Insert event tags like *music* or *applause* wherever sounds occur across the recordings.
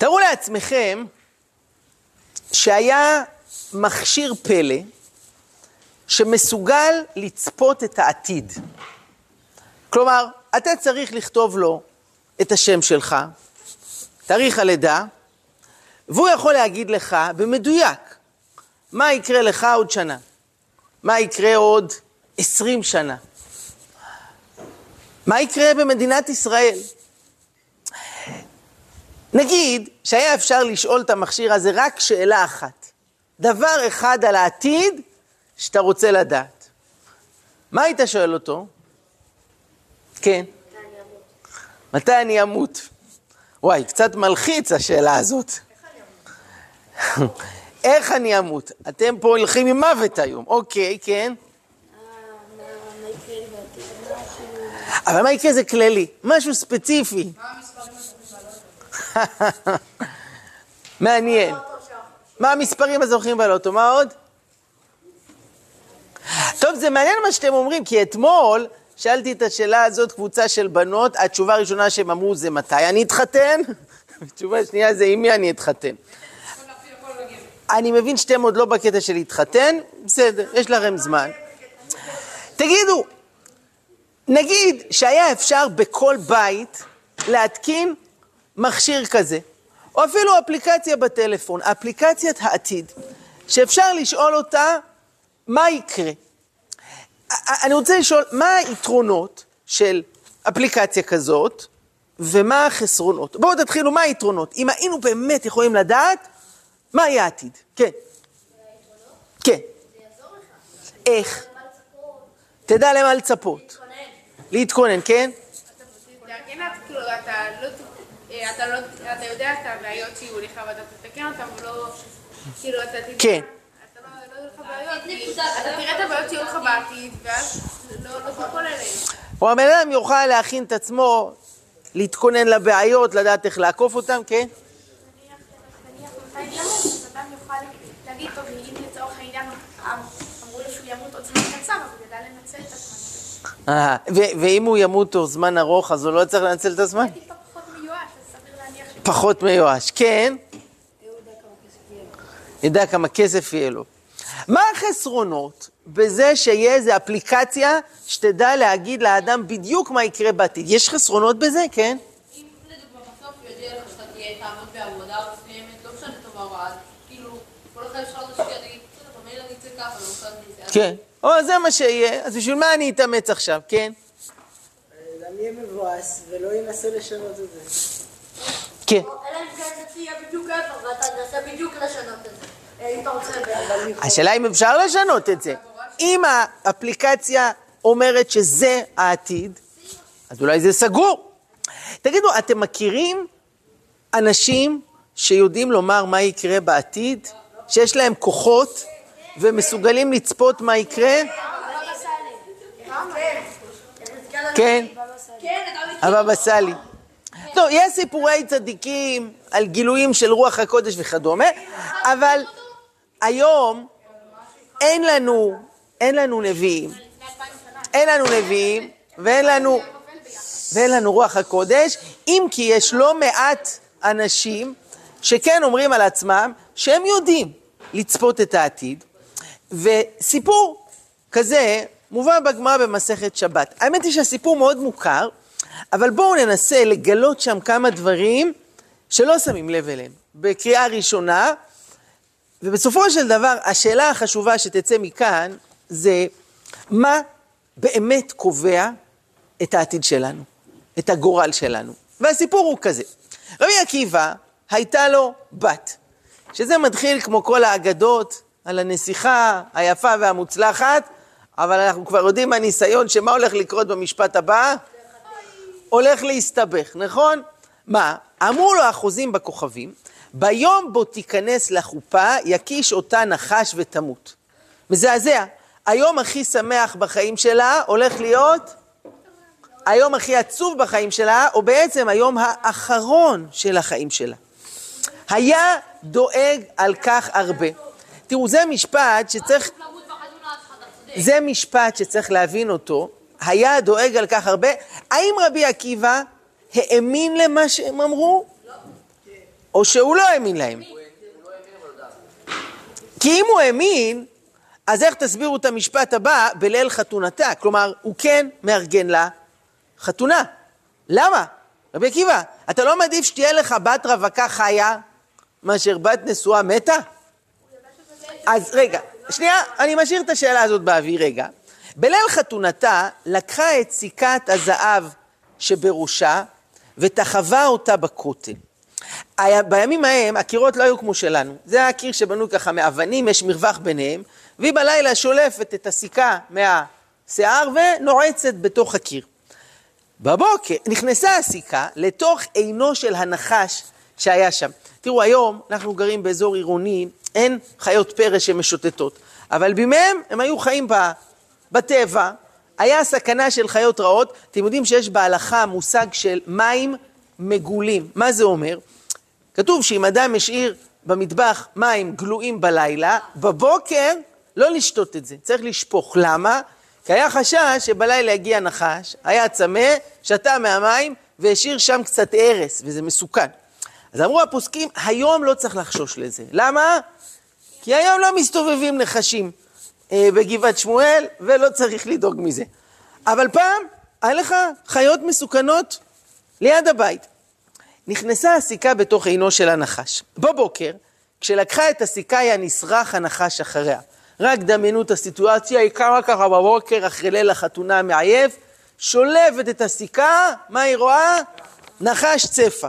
תארו לעצמכם שהיה מכשיר פלא שמסוגל לצפות את העתיד. כלומר, אתה צריך לכתוב לו את השם שלך, תאריך הלידה, והוא יכול להגיד לך במדויק מה יקרה לך עוד שנה, מה יקרה עוד עשרים שנה, מה יקרה במדינת ישראל. נגיד שהיה אפשר לשאול את המכשיר הזה רק שאלה אחת, דבר אחד על העתיד שאתה רוצה לדעת. מה היית שואל אותו? כן. מתי אני אמות? וואי, קצת מלחיץ השאלה הזאת. איך אני אמות? אתם פה הולכים עם מוות היום. אוקיי, כן. אבל מה יקרה זה כללי, משהו ספציפי. *laughs* מעניין. מה המספרים הזוכים בלוטו? מה עוד? טוב, זה מעניין מה שאתם אומרים, כי אתמול שאלתי את השאלה הזאת קבוצה של בנות, התשובה הראשונה שהם אמרו זה מתי אני אתחתן, *laughs* התשובה השנייה זה עם מי אני אתחתן. אני מבין שאתם עוד לא בקטע של להתחתן, בסדר, יש לכם זמן. תגידו, נגיד שהיה אפשר בכל בית להתקין מכשיר כזה, או אפילו אפליקציה בטלפון, אפליקציית העתיד, שאפשר לשאול אותה מה יקרה. אני רוצה לשאול, מה היתרונות של אפליקציה כזאת, ומה החסרונות? בואו תתחילו, מה היתרונות? אם היינו באמת יכולים לדעת, מה יהיה העתיד? כן. כן. איך? תדע למה לצפות. להתכונן, כן? אתה יודע את הבעיות שיהיו לך ואתה תתקן אותן ולא, כאילו אתה תדע. כן. אתה תראה את הבעיות שיהיו לך בעתיד, ואז לא תיפול אליהם. או הבן אדם יוכל להכין את עצמו, להתכונן לבעיות, לדעת איך לעקוף אותם, כן? הזמן. אה, ואם הוא ימות תוך זמן ארוך, אז הוא לא צריך לנצל את הזמן? טיפה פחות מיואש, אז סביר להניח ש... פחות מיואש, כן? ידע כמה כסף יהיה לו. מה החסרונות בזה שיהיה איזו אפליקציה שתדע להגיד לאדם בדיוק מה יקרה בעתיד? יש חסרונות בזה, כן? אם לדוגמה בסוף יודיע לך שאתה תהיה תעמוד בעבודה מסוימת, לא משנה טובה או רע, אז כאילו, כל אחד שלך תשקיע, תגיד, בסדר, במילא אני אצא ככה, לא משנה אצא. כן. או, זה מה שיהיה, אז בשביל מה אני אתאמץ עכשיו, כן? אדם יהיה מבואס ולא ינסה לשנות את זה. כן. כן. השאלה אם אפשר לשנות את זה. אם האפליקציה אומרת שזה העתיד, אז אולי זה סגור. תגידו, אתם מכירים אנשים שיודעים לומר מה יקרה בעתיד? שיש להם כוחות ומסוגלים לצפות מה יקרה? כן, הבבא סאלי. טוב, יש סיפורי צדיקים על גילויים של רוח הקודש וכדומה, אבל היום אין לנו, אין לנו נביאים, אין לנו נביאים ואין לנו, ואין לנו רוח הקודש, אם כי יש לא מעט אנשים שכן אומרים על עצמם שהם יודעים לצפות את העתיד, וסיפור כזה מובא בגמרא במסכת שבת. האמת היא שהסיפור מאוד מוכר, אבל בואו ננסה לגלות שם כמה דברים שלא שמים לב אליהם. בקריאה ראשונה, ובסופו של דבר, השאלה החשובה שתצא מכאן זה מה באמת קובע את העתיד שלנו, את הגורל שלנו. והסיפור הוא כזה, רבי עקיבא הייתה לו בת, שזה מתחיל כמו כל האגדות על הנסיכה היפה והמוצלחת, אבל אנחנו כבר יודעים מהניסיון שמה הולך לקרות במשפט הבא? הולך להסתבך, נכון? מה? אמרו לו החוזים בכוכבים, ביום בו תיכנס לחופה, יקיש אותה נחש ותמות. מזעזע. היום הכי שמח בחיים שלה הולך להיות היום הכי עצוב בחיים שלה, או בעצם היום האחרון של החיים שלה. היה דואג על כך הרבה. תראו, זה משפט שצריך... זה משפט שצריך להבין אותו, היה דואג על כך הרבה. האם רבי עקיבא האמין למה שהם אמרו? או שהוא לא האמין להם? כי אם הוא האמין, אז איך תסבירו את המשפט הבא בליל חתונתה? כלומר, הוא כן מארגן לה חתונה. למה? רבי עקיבא, אתה לא מעדיף שתהיה לך בת רווקה חיה מאשר בת נשואה מתה? אז רגע, שנייה, אני משאיר את השאלה הזאת באוויר רגע. בליל חתונתה לקחה את סיכת הזהב שבראשה ותחבה אותה בכותל. בימים ההם הקירות לא היו כמו שלנו, זה היה קיר שבנו ככה מאבנים, יש מרווח ביניהם, והיא בלילה שולפת את הסיכה מהשיער ונועצת בתוך הקיר. בבוקר נכנסה הסיכה לתוך עינו של הנחש שהיה שם. תראו, היום אנחנו גרים באזור עירוני, אין חיות פרא שמשוטטות, אבל בימיהם הם היו חיים בטבע, היה סכנה של חיות רעות. אתם יודעים שיש בהלכה מושג של מים מגולים. מה זה אומר? כתוב שאם אדם השאיר במטבח מים גלויים בלילה, בבוקר לא לשתות את זה, צריך לשפוך. למה? כי היה חשש שבלילה יגיע נחש, היה צמא, שתה מהמים והשאיר שם קצת הרס, וזה מסוכן. אז אמרו הפוסקים, היום לא צריך לחשוש לזה. למה? כי היום לא מסתובבים נחשים בגבעת שמואל, ולא צריך לדאוג מזה. אבל פעם, היה לך חיות מסוכנות ליד הבית. נכנסה הסיכה בתוך עינו של הנחש. בבוקר, כשלקחה את הסיכה היה נסרח הנחש אחריה. רק דמיינו את הסיטואציה, היא קמה ככה בבוקר אחרי ליל החתונה המעייף, שולפת את הסיכה, מה היא רואה? נחש צפה.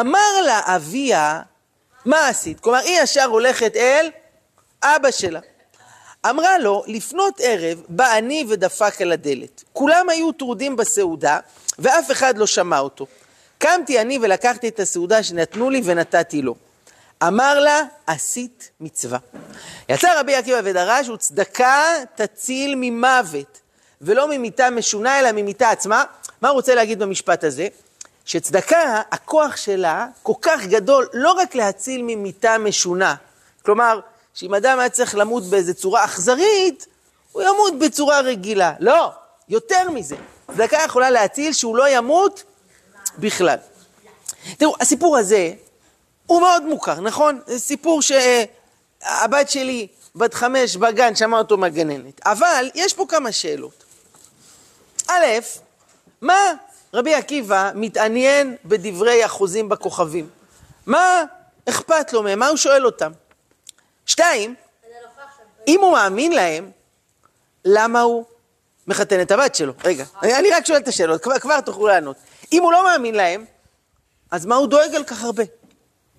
אמר לה אביה, מה עשית? כלומר, היא ישר הולכת אל אבא שלה. אמרה לו, לפנות ערב בא אני ודפק על הדלת. כולם היו טרודים בסעודה, ואף אחד לא שמע אותו. קמתי אני ולקחתי את הסעודה שנתנו לי ונתתי לו. אמר לה, עשית מצווה. יצא רבי עקיבא ודרש, וצדקה תציל ממוות, ולא ממיתה משונה, אלא ממיתה עצמה. מה הוא רוצה להגיד במשפט הזה? שצדקה, הכוח שלה כל כך גדול, לא רק להציל ממיתה משונה. כלומר, שאם אדם היה צריך למות באיזו צורה אכזרית, הוא ימות בצורה רגילה. לא, יותר מזה. צדקה יכולה להציל שהוא לא ימות בכלל. תראו, הסיפור הזה הוא מאוד מוכר, נכון? זה סיפור שהבת שלי, בת חמש, בגן, שמעה אותו מהגננת. אבל יש פה כמה שאלות. א', מה רבי עקיבא מתעניין בדברי החוזים בכוכבים? מה אכפת לו מהם? מה הוא שואל אותם? שתיים, אם הוא מאמין להם, למה הוא מחתן את הבת שלו? רגע, אני רק שואל את השאלות, כבר, כבר תוכלו לענות. אם הוא לא מאמין להם, אז מה הוא דואג על כך הרבה?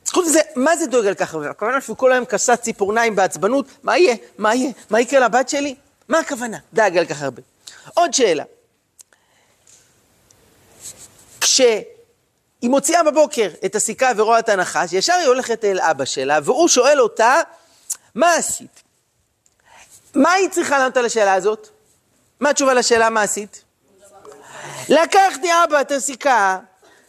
חוץ מזה, מה זה דואג על כך הרבה? הכוונה שהוא כל היום כסה ציפורניים בעצבנות, מה יהיה? מה יהיה? מה יקרה לבת שלי? מה הכוונה? דאג על כך הרבה. עוד שאלה. כשהיא מוציאה בבוקר את הסיכה ורואה את הנחש, ישר היא הולכת אל אבא שלה, והוא שואל אותה, מה עשית? מה היא צריכה לענות על השאלה הזאת? מה התשובה לשאלה מה עשית? לקחתי אבא את הסיכה,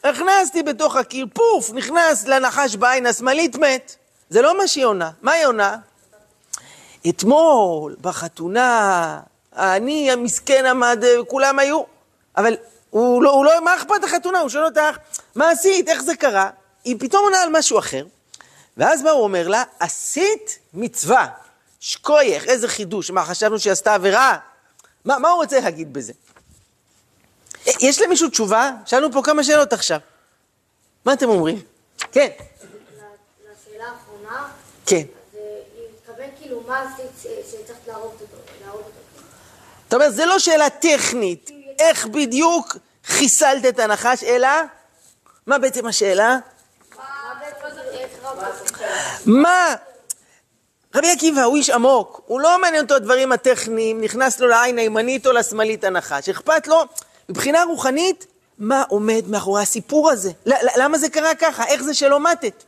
הכנסתי בתוך הקיר, פוף, נכנס לנחש בעין השמאלית, מת. זה לא מה שהיא עונה. מה היא עונה? אתמול, בחתונה, אני המסכן עמד, כולם היו, אבל הוא לא, הוא לא, מה אכפת החתונה? הוא שואל אותך, מה עשית? איך זה קרה? היא פתאום עונה על משהו אחר, ואז מה הוא אומר לה? עשית מצווה. שקוייך, איזה חידוש. מה, חשבנו שהיא עשתה עבירה? מה, מה הוא רוצה להגיד בזה? יש למישהו תשובה? שאלנו פה כמה שאלות עכשיו. מה אתם אומרים? כן. לשאלה האחרונה, כן. אה, כאילו. זאת אומרת, זו לא שאלה טכנית, איך בדיוק חיסלת את הנחש, אלא מה בעצם השאלה? מה בעצם איך הרגת אותו? מה? רבי עקיבא הוא איש עמוק, הוא לא מעניין אותו הדברים הטכניים, נכנס לו לעין הימנית או לשמאלית הנחש, אכפת לו מבחינה רוחנית מה עומד מאחורי הסיפור הזה, למה זה קרה ככה, איך זה שלא מתת,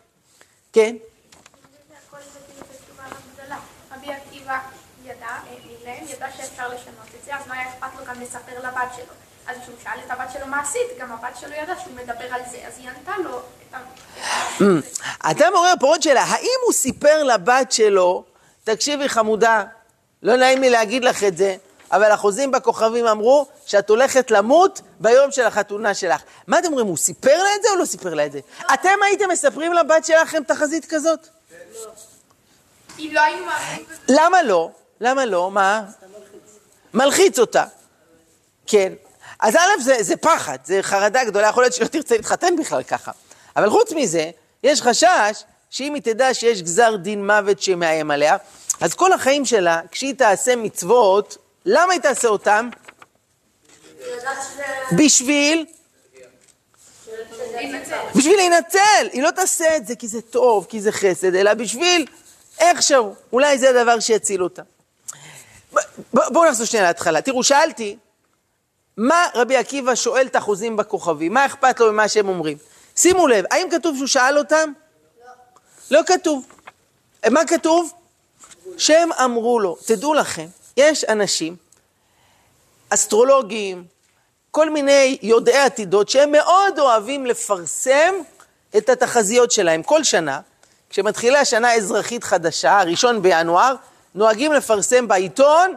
כן? הכל זה כאילו בתשובה הגדולה. רבי עקיבא ידע, האמין להם, ידע שאפשר לשנות את זה, אז מה היה אכפת לו גם לספר לבת שלו? אז כשהוא שאל את הבת שלו מה עשית, גם הבת שלו ידעה שהוא מדבר על זה, אז היא ענתה לו את ה... אתה מעורר פה עוד שאלה, האם הוא סיפר לבת שלו, תקשיבי חמודה, לא נעים לי להגיד לך את זה, אבל החוזים בכוכבים אמרו שאת הולכת למות ביום של החתונה שלך. מה אתם אומרים, הוא סיפר לה את זה או לא סיפר לה את זה? אתם הייתם מספרים לבת שלכם תחזית כזאת? לא בזה. למה לא? למה לא? מה? מלחיץ אותה. כן. אז א', זה, זה פחד, זה חרדה גדולה, יכול להיות שלא תרצה להתחתן בכלל ככה. אבל חוץ מזה, יש חשש שאם היא תדע שיש גזר דין מוות שמאיים עליה, אז כל החיים שלה, כשהיא תעשה מצוות, למה היא תעשה אותם? בשביל, בשביל להינצל. היא לא תעשה את זה כי זה טוב, כי זה חסד, אלא בשביל איכשהו. אולי זה הדבר שיציל אותה. בואו נחזור שנייה להתחלה. תראו, שאלתי, מה רבי עקיבא שואל את החוזים בכוכבים? מה אכפת לו ממה שהם אומרים? שימו לב, האם כתוב שהוא שאל אותם? לא. לא כתוב. מה כתוב? שהם אמרו לו. תדעו לכם, יש אנשים, אסטרולוגים, כל מיני יודעי עתידות, שהם מאוד אוהבים לפרסם את התחזיות שלהם. כל שנה, כשמתחילה שנה אזרחית חדשה, הראשון בינואר, נוהגים לפרסם בעיתון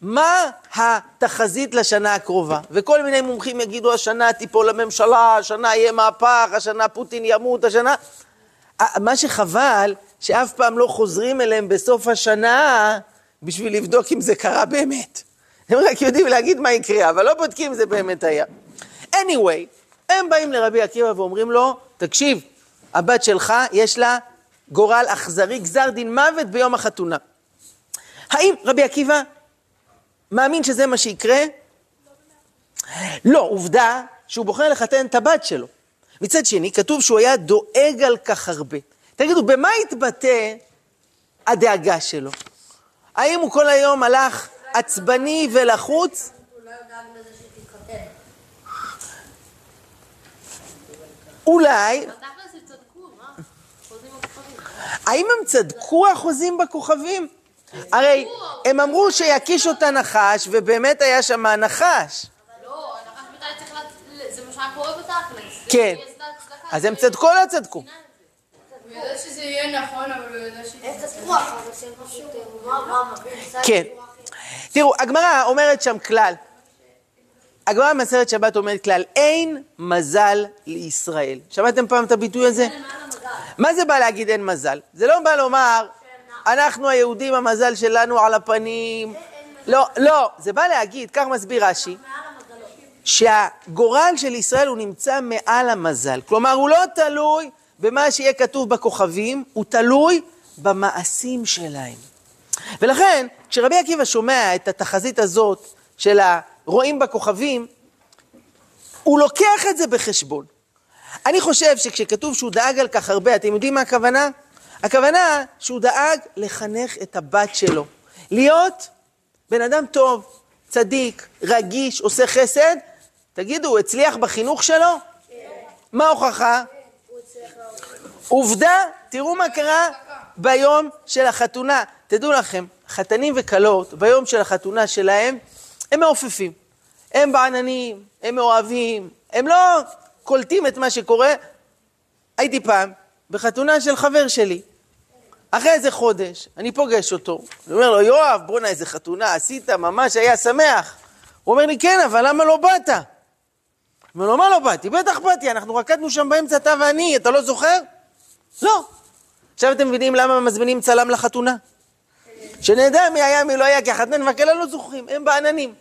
מה התחזית לשנה הקרובה. וכל מיני מומחים יגידו, השנה תיפול הממשלה, השנה יהיה מהפך, השנה פוטין ימות, השנה... מה שחבל, שאף פעם לא חוזרים אליהם בסוף השנה בשביל לבדוק אם זה קרה באמת. הם רק יודעים להגיד מה יקרה, אבל לא בודקים אם זה באמת היה. anyway, הם באים לרבי עקיבא ואומרים לו, תקשיב, הבת שלך יש לה גורל אכזרי, גזר דין מוות ביום החתונה. האם רבי עקיבא מאמין שזה מה שיקרה? לא, עובדה שהוא בוחר לחתן את הבת שלו. מצד שני, כתוב שהוא היה דואג על כך הרבה. תגידו, במה התבטא הדאגה שלו? האם הוא כל היום הלך עצבני ולחוץ? אולי. האם הם צדקו החוזים בכוכבים? הרי הם אמרו שיקיש אותה נחש, ובאמת היה שם נחש. לא, הנחש מתי צריך ל... זה מה שהיה קורה בתכלס. כן. אז הם צדקו או לא צדקו? הוא ידע שזה יהיה נכון, אבל הוא ידע? כן. תראו, הגמרא אומרת שם כלל. הגמרא במסכת שבת אומרת כלל, אין מזל לישראל. שמעתם פעם את הביטוי הזה? מה זה בא להגיד אין מזל? זה לא בא לומר, אנחנו היהודים, המזל שלנו על הפנים. לא, לא, זה בא להגיד, כך מסביר רש"י, שהגורל של ישראל הוא נמצא מעל המזל. כלומר, הוא לא תלוי במה שיהיה כתוב בכוכבים, הוא תלוי במעשים שלהם. ולכן, כשרבי עקיבא שומע את התחזית הזאת של הרואים בכוכבים, הוא לוקח את זה בחשבון. אני חושב שכשכתוב שהוא דאג על כך הרבה, אתם יודעים מה הכוונה? הכוונה שהוא דאג לחנך את הבת שלו. להיות בן אדם טוב, צדיק, רגיש, עושה חסד. תגידו, הוא הצליח בחינוך שלו? מה ההוכחה? עובדה, תראו מה קרה ביום של החתונה. תדעו לכם, חתנים וכלות, ביום של החתונה שלהם, הם מעופפים. הם בעננים, הם מאוהבים, הם לא קולטים את מה שקורה. הייתי פעם בחתונה של חבר שלי. אחרי איזה חודש, אני פוגש אותו, אני אומר לו, יואב, בואנה, איזה חתונה עשית, ממש היה שמח. הוא אומר לי, כן, אבל למה לא באת? אומר לו, מה לא באתי? בטח באתי, אנחנו רקדנו שם באמצע, אתה ואני, אתה לא זוכר? לא. עכשיו אתם מבינים למה מזמינים צלם לחתונה? שנדע מי היה, מי לא היה, כי החתן והכלה לא זוכרים, הם בעננים.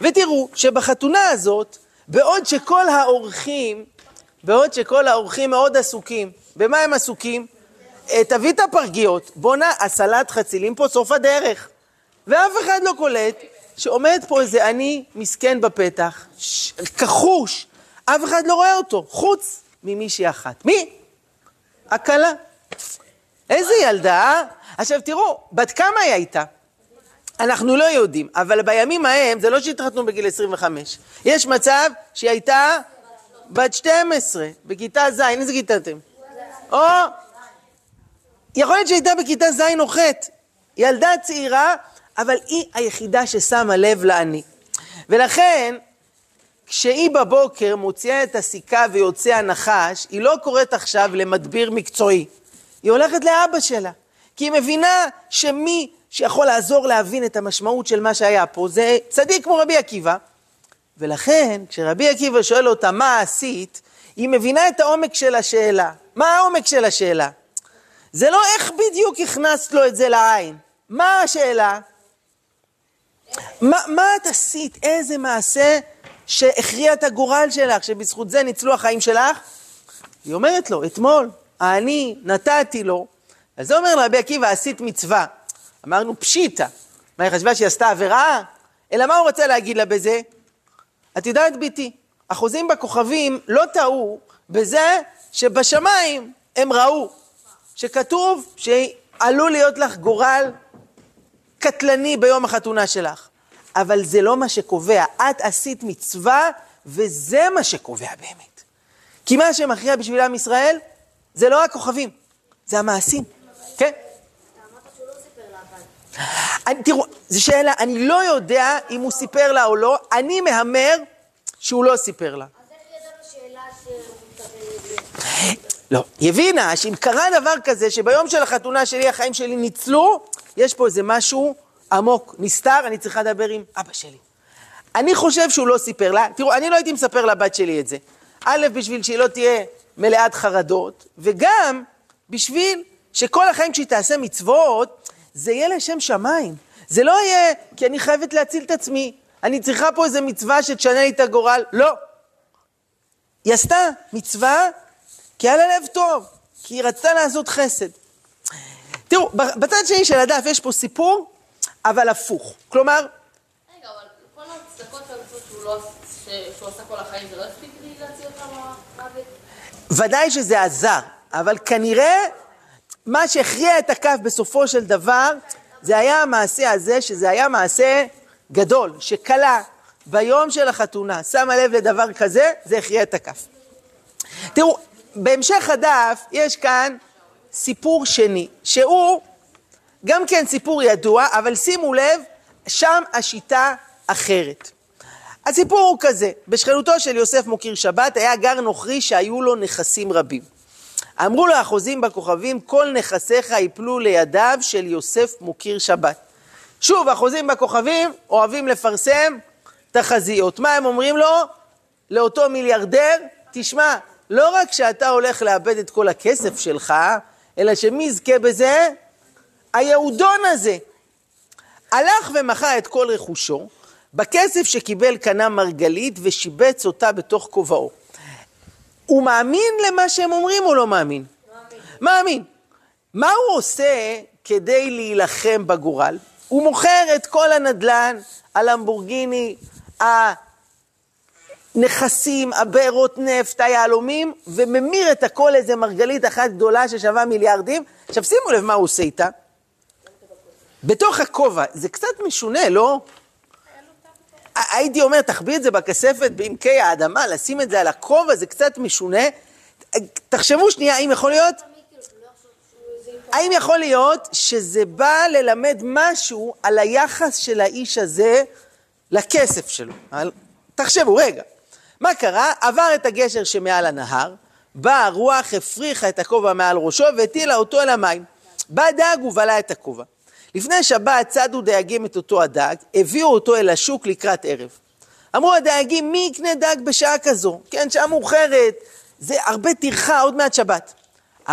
ותראו שבחתונה הזאת, בעוד שכל האורחים, בעוד שכל האורחים מאוד עסוקים, במה הם עסוקים? אה, תביא את הפרגיות, בואנה, הסלט חצילים פה סוף הדרך. ואף אחד לא קולט שעומד פה איזה עני מסכן בפתח, כחוש, אף אחד לא רואה אותו, חוץ ממישהי אחת. מי? הכלה. איזה ילדה, אה? עכשיו תראו, בת כמה היא הייתה? אנחנו לא יודעים, אבל בימים ההם, זה לא שהתחתנו בגיל 25. יש מצב שהיא הייתה בת 12, בכיתה ז', איזה כיתה אתם? או, יכול להיות שהייתה בכיתה ז' או ח', ילדה צעירה, אבל היא היחידה ששמה לב לעני. ולכן, כשהיא בבוקר מוציאה את הסיכה ויוצא הנחש, היא לא קוראת עכשיו למדביר מקצועי. היא הולכת לאבא שלה, כי היא מבינה שמי שיכול לעזור להבין את המשמעות של מה שהיה פה, זה צדיק כמו רבי עקיבא. ולכן, כשרבי עקיבא שואל אותה, מה עשית? היא מבינה את העומק של השאלה. מה העומק של השאלה? זה לא איך בדיוק הכנסת לו את זה לעין. מה השאלה? מה, מה את עשית? איזה מעשה שהכריע את הגורל שלך, שבזכות זה ניצלו החיים שלך? היא אומרת לו, אתמול, אני נתתי לו. אז זה אומר לרבי עקיבא, עשית מצווה. אמרנו, פשיטא. מה, היא חשבה שהיא עשתה עבירה? אלא מה הוא רוצה להגיד לה בזה? את יודעת, ביתי, החוזים בכוכבים לא טעו בזה שבשמיים הם ראו, שכתוב שעלול להיות לך גורל קטלני ביום החתונה שלך. אבל זה לא מה שקובע, את עשית מצווה וזה מה שקובע באמת. כי מה שמכריע בשביל עם ישראל זה לא הכוכבים, זה המעשים, כן? אני, תראו, זו שאלה, אני לא יודע אם הוא סיפר לה או לא, אני מהמר שהוא לא סיפר לה. לא, היא הבינה שאם קרה דבר כזה, שביום של החתונה שלי החיים שלי ניצלו, יש פה איזה משהו עמוק, נסתר, אני צריכה לדבר עם אבא שלי. אני חושב שהוא לא סיפר לה, תראו, אני לא הייתי מספר לבת שלי את זה. א', בשביל שהיא לא תהיה מלאת חרדות, וגם בשביל שכל החיים כשהיא תעשה מצוות, זה יהיה לשם שמיים. זה לא יהיה כי אני חייבת להציל את עצמי, אני צריכה פה איזה מצווה שתשנה לי את הגורל, לא. היא עשתה מצווה כי היה לה לב טוב, כי היא רצתה לעשות חסד. תראו, בצד שני של הדף יש פה סיפור, אבל הפוך. כלומר, רגע, אבל כל הצדקות והמצוות שהוא לא... שהוא עשה כל החיים, זה לא הספיק לי להציל אותך מהמוות? ודאי שזה עזר, אבל כנראה מה שהכריע את הכף בסופו של דבר, זה היה המעשה הזה, שזה היה מעשה גדול, שכלה ביום של החתונה שמה לב לדבר כזה, זה הכריע את הכף. תראו, בהמשך הדף יש כאן סיפור שני, שהוא גם כן סיפור ידוע, אבל שימו לב, שם השיטה אחרת. הסיפור הוא כזה, בשכנותו של יוסף מוקיר שבת היה גר נוכרי שהיו לו נכסים רבים. אמרו לו החוזים בכוכבים, כל נכסיך יפלו לידיו של יוסף מוקיר שבת. שוב, החוזים בכוכבים אוהבים לפרסם תחזיות. מה הם אומרים לו? לאותו מיליארדר, תשמע, לא רק שאתה הולך לאבד את כל הכסף שלך, אלא שמי יזכה בזה? היהודון הזה. הלך ומכר את כל רכושו, בכסף שקיבל קנה מרגלית ושיבץ אותה בתוך כובעו. הוא מאמין למה שהם אומרים או לא מאמין? מאמין. מאמין. מה הוא עושה כדי להילחם בגורל? הוא מוכר את כל הנדלן, הלמבורגיני, הנכסים, הבארות נפט, היהלומים, וממיר את הכל לאיזה מרגלית אחת גדולה ששווה מיליארדים. עכשיו שימו לב מה הוא עושה איתה. בתוך הכובע, זה קצת משונה, לא? הייתי אומר, תחביא את זה בכספת בעמקי האדמה, לשים את זה על הכובע, זה קצת משונה. תחשבו שנייה, האם יכול להיות? האם יכול להיות שזה בא ללמד משהו על היחס של האיש הזה לכסף שלו? תחשבו, רגע, מה קרה? עבר את הגשר שמעל הנהר, באה הרוח, הפריחה את הכובע מעל ראשו והטילה אותו אל המים. בא דג ובלע את הכובע. לפני שבת צדו דייגים את אותו הדג, הביאו אותו אל השוק לקראת ערב. אמרו הדייגים, מי יקנה דג בשעה כזו? כן, שעה מאוחרת, זה הרבה טרחה, עוד מעט שבת.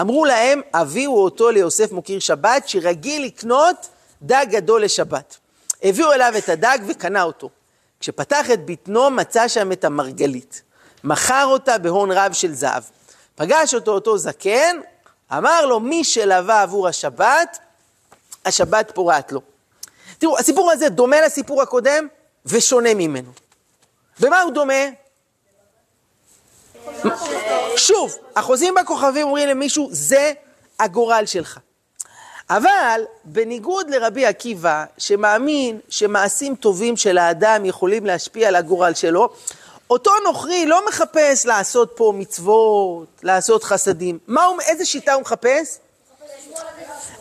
אמרו להם, הביאו אותו ליוסף מוקיר שבת, שרגיל לקנות דג גדול לשבת. הביאו אליו את הדג וקנה אותו. כשפתח את בטנו, מצא שם את המרגלית. מכר אותה בהון רב של זהב. פגש אותו אותו זקן, אמר לו, מי שלווה עבור השבת, השבת פורעת לו. תראו, הסיפור הזה דומה לסיפור הקודם ושונה ממנו. במה הוא דומה? שוב, החוזים בכוכבים אומרים למישהו, זה הגורל שלך. אבל בניגוד לרבי עקיבא, שמאמין שמעשים טובים של האדם יכולים להשפיע על הגורל שלו, אותו נוכרי לא מחפש לעשות פה מצוות, לעשות חסדים. מה הוא, איזה שיטה הוא מחפש?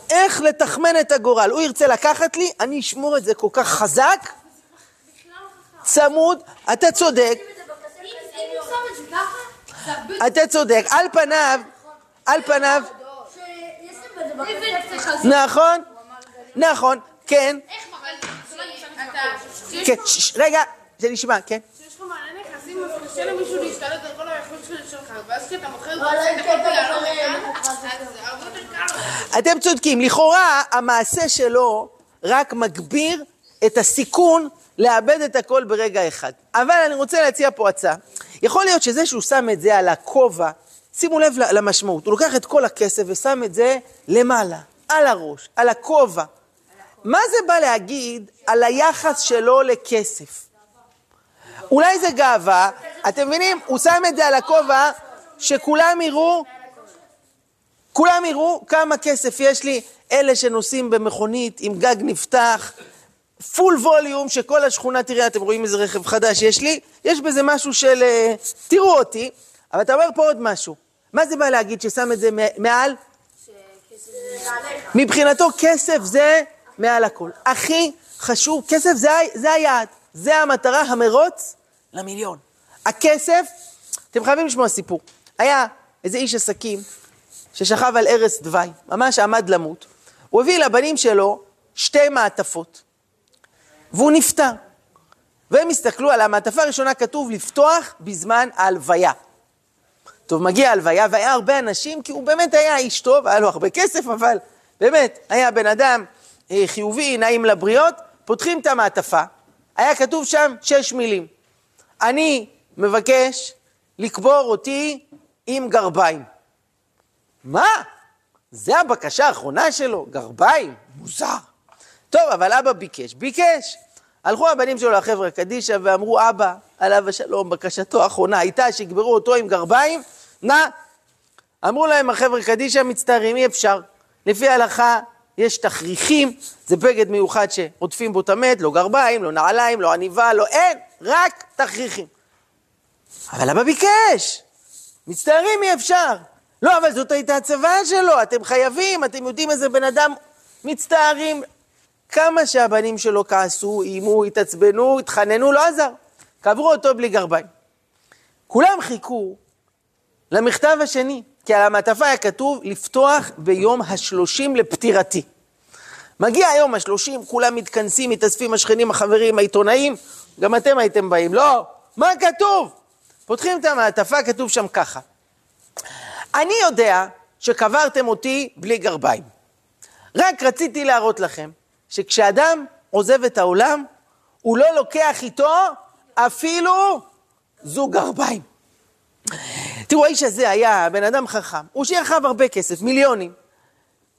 איך לתחמן את הגורל. הוא ירצה לקחת לי, אני אשמור את זה כל כך חזק, צמוד, אתה צודק, אתה צודק, על פניו, על פניו, שישים את זה בכספת. נכון, נכון, כן. כן, רגע, זה נשמע, כן. כשיש לך נכסים, אז קשה למישהו להשתלט על כל שלך, ואז כשאתה מוכר. אתם צודקים, לכאורה המעשה שלו רק מגביר את הסיכון לאבד את הכל ברגע אחד. אבל אני רוצה להציע פה הצעה. יכול להיות שזה שהוא שם את זה על הכובע, שימו לב למשמעות, הוא לוקח את כל הכסף ושם את זה למעלה, על הראש, על הכובע. מה זה בא להגיד על היחס שלו לכסף? אולי זה גאווה, אתם מבינים? הוא שם את זה על הכובע, שכולם יראו כולם יראו כמה כסף יש לי, אלה שנוסעים במכונית עם גג נפתח, פול ווליום, שכל השכונה תראה, אתם רואים איזה רכב חדש יש לי, יש בזה משהו של אה, תראו אותי, אבל אתה אומר פה עוד משהו. מה זה בא להגיד ששם את זה מעל? מבחינתו כסף זה מעל הכל. הכי חשוב, כסף זה, זה היעד, זה המטרה, המרוץ למיליון. הכסף, אתם חייבים לשמוע סיפור. היה איזה איש עסקים ששכב על ערש דווי, ממש עמד למות. הוא הביא לבנים שלו שתי מעטפות, והוא נפטר. והם הסתכלו על המעטפה הראשונה כתוב לפתוח בזמן ההלוויה. טוב, מגיע ההלוויה, והיה הרבה אנשים, כי הוא באמת היה איש טוב, היה לו הרבה כסף, אבל באמת, היה בן אדם אה, חיובי, נעים לבריות, פותחים את המעטפה, היה כתוב שם שש מילים. אני מבקש לקבור אותי עם גרביים. מה? זה הבקשה האחרונה שלו? גרביים? מוזר. טוב, אבל אבא ביקש. ביקש. הלכו הבנים שלו לחברה קדישא ואמרו, אבא, עליו השלום, בקשתו האחרונה הייתה שיגברו אותו עם גרביים? נא. אמרו להם החבר'ה קדישא, מצטערים, אי אפשר. לפי ההלכה יש תכריכים, זה בגד מיוחד שעוטפים בו את המת, לא גרביים, לא נעליים, לא עניבה, לא אין, רק תכריכים. אבל אבא ביקש, מצטערים אי אפשר. לא, אבל זאת הייתה הצוואה שלו, אתם חייבים, אתם יודעים איזה בן אדם מצטערים. כמה שהבנים שלו כעסו, איימו, התעצבנו, התחננו, לא עזר. קברו אותו בלי גרביים. כולם חיכו למכתב השני, כי על המעטפה היה כתוב לפתוח ביום השלושים לפטירתי. מגיע היום השלושים, כולם מתכנסים, מתאספים השכנים, החברים, העיתונאים, גם אתם הייתם באים. לא, מה כתוב? פותחים את המעטפה, כתוב שם ככה. אני יודע שקברתם אותי בלי גרביים. רק רציתי להראות לכם שכשאדם עוזב את העולם, הוא לא לוקח איתו אפילו זוג גרביים. תראו, האיש הזה היה בן אדם חכם. הוא שייכב הרבה כסף, מיליונים.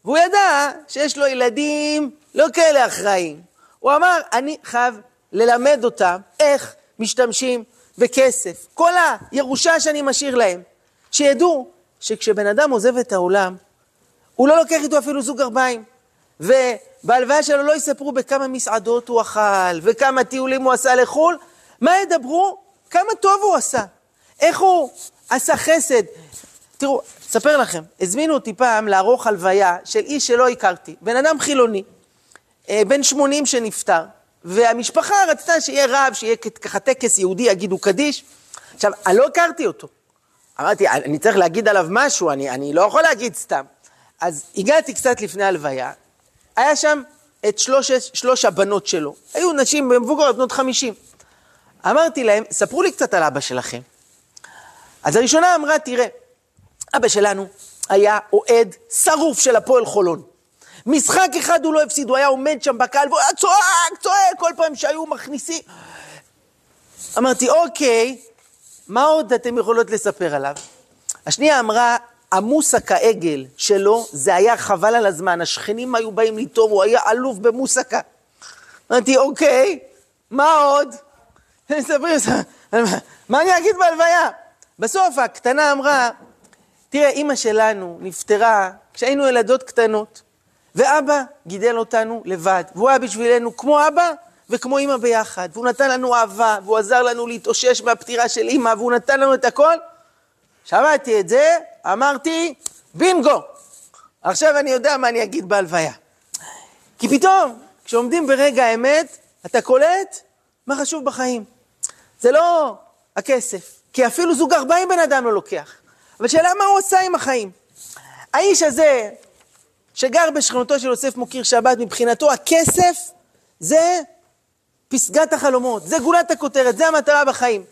והוא ידע שיש לו ילדים לא כאלה אחראיים. הוא אמר, אני חייב ללמד אותם איך משתמשים בכסף. כל הירושה שאני משאיר להם. שידעו שכשבן אדם עוזב את העולם, הוא לא לוקח איתו אפילו זוג גרביים. ובהלוויה שלו לא יספרו בכמה מסעדות הוא אכל, וכמה טיולים הוא עשה לחו"ל, מה ידברו? כמה טוב הוא עשה. איך הוא עשה חסד. תראו, אספר לכם, הזמינו אותי פעם לערוך הלוויה של איש שלא הכרתי, בן אדם חילוני, אה, בן 80 שנפטר, והמשפחה רצתה שיהיה רב, שיהיה ככה טקס יהודי, יגידו קדיש. עכשיו, אני לא הכרתי אותו. אמרתי, אני צריך להגיד עליו משהו, אני, אני לא יכול להגיד סתם. אז הגעתי קצת לפני הלוויה, היה שם את שלוש, שלוש הבנות שלו. היו נשים מבוגרות, בנות חמישים. אמרתי להם, ספרו לי קצת על אבא שלכם. אז הראשונה אמרה, תראה, אבא שלנו היה אוהד שרוף של הפועל חולון. משחק אחד הוא לא הפסיד, הוא היה עומד שם בקהל והוא היה צועק, צועק, כל פעם שהיו מכניסים. אמרתי, אוקיי, מה עוד אתם יכולות לספר עליו? השנייה אמרה, המוסקה עגל שלו, זה היה חבל על הזמן, השכנים היו באים לטוב, הוא היה אלוף במוסקה. אמרתי, אוקיי, מה עוד? מספרים, מה אני אגיד בהלוויה? בסוף הקטנה אמרה, תראה, אימא שלנו נפטרה כשהיינו ילדות קטנות, ואבא גידל אותנו לבד, והוא היה בשבילנו כמו אבא וכמו אימא ביחד, והוא נתן לנו אהבה, והוא עזר לנו להתאושש מהפטירה של אימא, והוא נתן לנו את הכל. שמעתי את זה, אמרתי, בינגו. עכשיו אני יודע מה אני אגיד בהלוויה. כי פתאום, כשעומדים ברגע האמת, אתה קולט מה חשוב בחיים. זה לא הכסף, כי אפילו זוג ארבעים בן אדם לא לוקח. אבל שאלה מה הוא עושה עם החיים. האיש הזה שגר בשכנותו של יוסף מוקיר שבת, מבחינתו הכסף זה פסגת החלומות, זה גולת הכותרת, זה המטרה בחיים.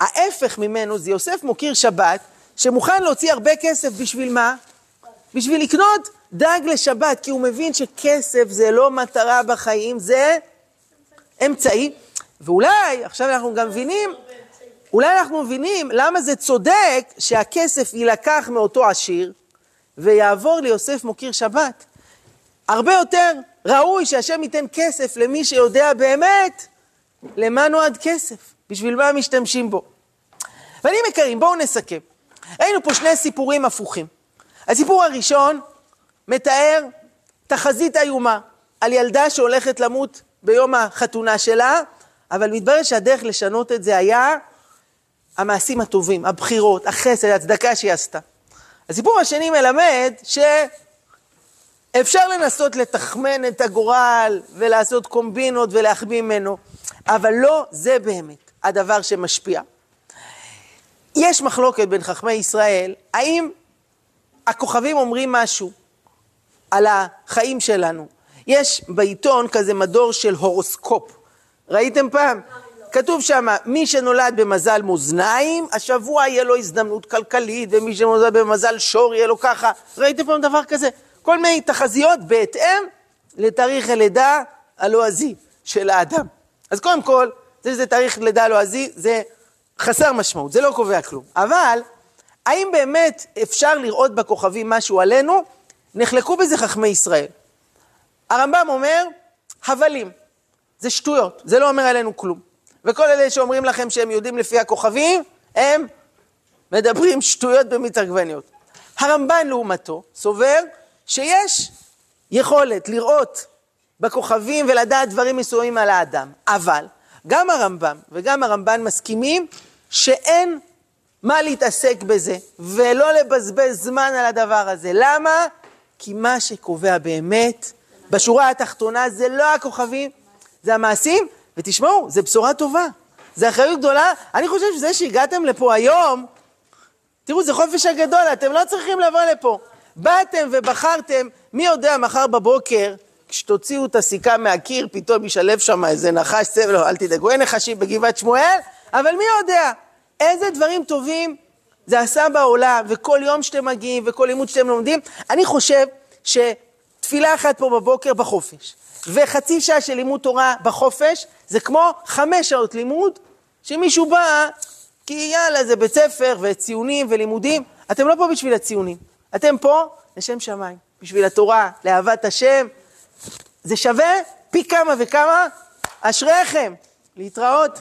ההפך ממנו זה יוסף מוקיר שבת, שמוכן להוציא הרבה כסף בשביל מה? בשביל לקנות דג לשבת, כי הוא מבין שכסף זה לא מטרה בחיים, זה אמצעי. ואולי, עכשיו אנחנו גם מבינים, אולי אנחנו מבינים למה זה צודק שהכסף יילקח מאותו עשיר ויעבור ליוסף מוקיר שבת. הרבה יותר ראוי שהשם ייתן כסף למי שיודע באמת למה נועד כסף, בשביל מה משתמשים בו. ואני יקרים, בואו נסכם. היינו פה שני סיפורים הפוכים. הסיפור הראשון מתאר תחזית איומה על ילדה שהולכת למות ביום החתונה שלה, אבל מתברר שהדרך לשנות את זה היה המעשים הטובים, הבחירות, החסד, הצדקה שהיא עשתה. הסיפור השני מלמד שאפשר לנסות לתחמן את הגורל ולעשות קומבינות ולהחביא ממנו, אבל לא זה באמת הדבר שמשפיע. יש מחלוקת בין חכמי ישראל, האם הכוכבים אומרים משהו על החיים שלנו. יש בעיתון כזה מדור של הורוסקופ. ראיתם פעם? כתוב שם, מי שנולד במזל מאזניים, השבוע יהיה לו הזדמנות כלכלית, ומי שנולד במזל שור יהיה לו ככה. ראיתם פעם דבר כזה? כל מיני תחזיות בהתאם לתאריך הלידה הלועזי של האדם. אז קודם כל, זה שזה תאריך לידה לועזי, זה חסר משמעות, זה לא קובע כלום. אבל, האם באמת אפשר לראות בכוכבים משהו עלינו? נחלקו בזה חכמי ישראל. הרמב"ם אומר, הבלים. זה שטויות, זה לא אומר עלינו כלום. וכל אלה שאומרים לכם שהם יודעים לפי הכוכבים, הם מדברים שטויות במיץ עגבניות. הרמב"ן לעומתו סובר שיש יכולת לראות בכוכבים ולדעת דברים מסוימים על האדם, אבל גם הרמב"ם וגם הרמב"ן מסכימים שאין מה להתעסק בזה ולא לבזבז זמן על הדבר הזה. למה? כי מה שקובע באמת בשורה התחתונה זה לא הכוכבים, זה המעשים, ותשמעו, זו בשורה טובה, זו אחריות גדולה. אני חושב שזה שהגעתם לפה היום, תראו, זה חופש הגדול, אתם לא צריכים לבוא לפה. באתם ובחרתם, מי יודע, מחר בבוקר, כשתוציאו את הסיכה מהקיר, פתאום ישלב שם איזה נחש צבע, לא, אל תדאגו, אין נחשים בגבעת שמואל, אבל מי יודע, איזה דברים טובים זה עשה בעולם, וכל יום שאתם מגיעים, וכל לימוד שאתם לומדים, אני חושב שתפילה אחת פה בבוקר בחופש, וחצי שעה של לימוד תורה בחופש, זה כמו חמש שעות לימוד, שמישהו בא, כי יאללה, זה בית ספר, וציונים ולימודים. אתם לא פה בשביל הציונים, אתם פה לשם שמיים, בשביל התורה, לאהבת השם. זה שווה פי כמה וכמה אשריכם. להתראות.